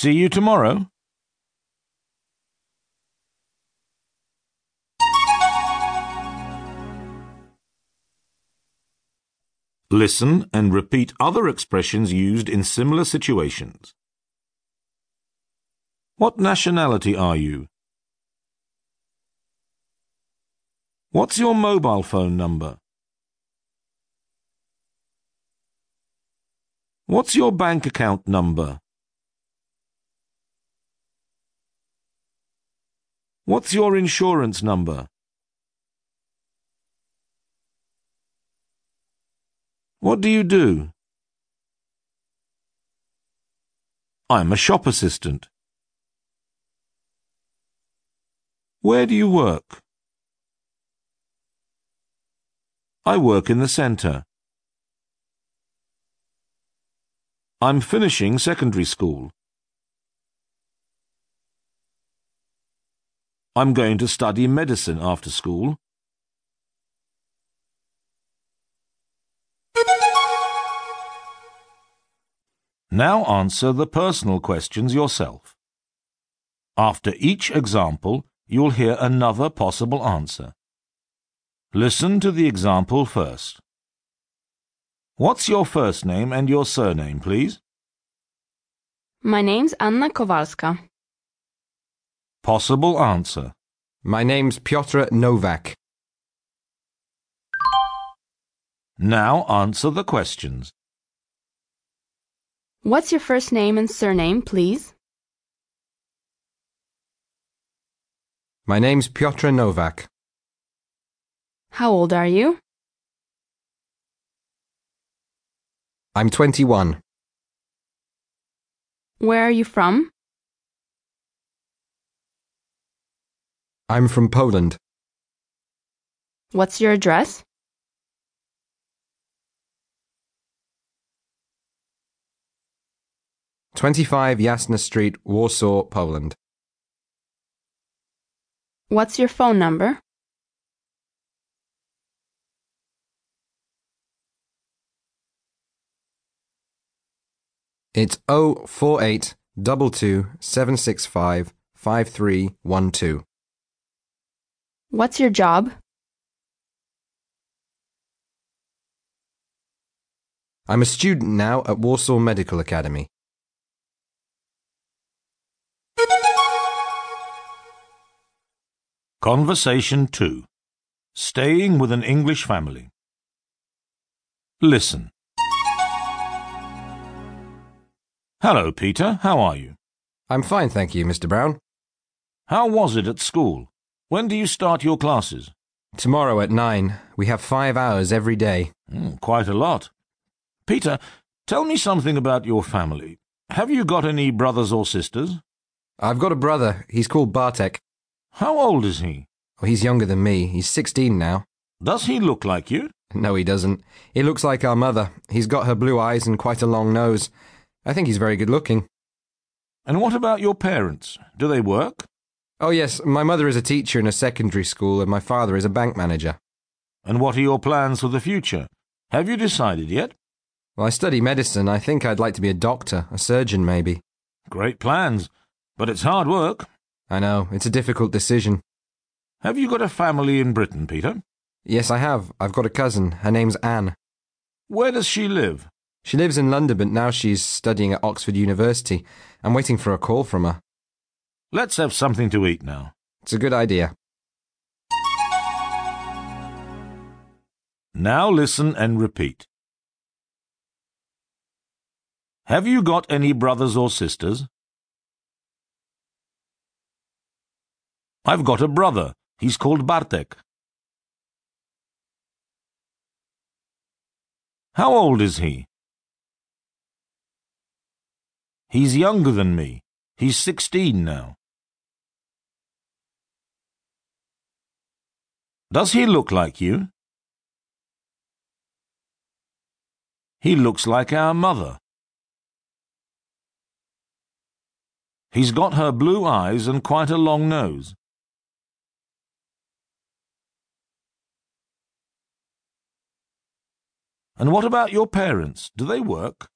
See you tomorrow. Listen and repeat other expressions used in similar situations. What nationality are you? What's your mobile phone number? What's your bank account number? What's your insurance number? What do you do? I'm a shop assistant. Where do you work? I work in the centre. I'm finishing secondary school. I'm going to study medicine after school. Now answer the personal questions yourself. After each example, you'll hear another possible answer. Listen to the example first. What's your first name and your surname, please? My name's Anna Kowalska. Possible answer. My name's Piotr Novak. Now answer the questions. What's your first name and surname, please? My name's Piotr Novak. How old are you? I'm 21. Where are you from? I'm from Poland. What's your address? Twenty-five Jasna Street, Warsaw, Poland. What's your phone number? It's 048 22 765 5312. What's your job? I'm a student now at Warsaw Medical Academy. Conversation 2. Staying with an English family. Listen. Hello, Peter. How are you? I'm fine, thank you, Mr. Brown. How was it at school? When do you start your classes? Tomorrow at nine. We have five hours every day. Mm, quite a lot. Peter, tell me something about your family. Have you got any brothers or sisters? I've got a brother. He's called Bartek. How old is he? Oh, he's younger than me. He's 16 now. Does he look like you? No, he doesn't. He looks like our mother. He's got her blue eyes and quite a long nose. I think he's very good looking. And what about your parents? Do they work? Oh, yes, my mother is a teacher in a secondary school and my father is a bank manager. And what are your plans for the future? Have you decided yet? Well, I study medicine. I think I'd like to be a doctor, a surgeon maybe. Great plans, but it's hard work. I know, it's a difficult decision. Have you got a family in Britain, Peter? Yes, I have. I've got a cousin. Her name's Anne. Where does she live? She lives in London, but now she's studying at Oxford University. I'm waiting for a call from her. Let's have something to eat now. It's a good idea. Now listen and repeat. Have you got any brothers or sisters? I've got a brother. He's called Bartek. How old is he? He's younger than me. He's sixteen now. Does he look like you? He looks like our mother. He's got her blue eyes and quite a long nose. And what about your parents? Do they work?